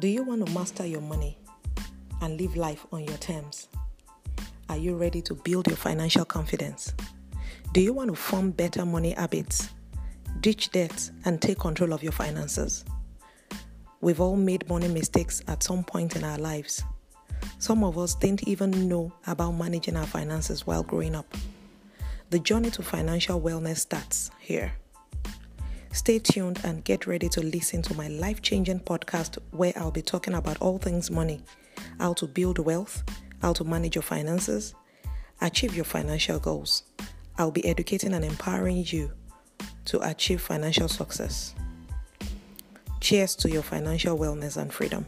Do you want to master your money and live life on your terms? Are you ready to build your financial confidence? Do you want to form better money habits, ditch debts, and take control of your finances? We've all made money mistakes at some point in our lives. Some of us didn't even know about managing our finances while growing up. The journey to financial wellness starts here. Stay tuned and get ready to listen to my life changing podcast where I'll be talking about all things money, how to build wealth, how to manage your finances, achieve your financial goals. I'll be educating and empowering you to achieve financial success. Cheers to your financial wellness and freedom.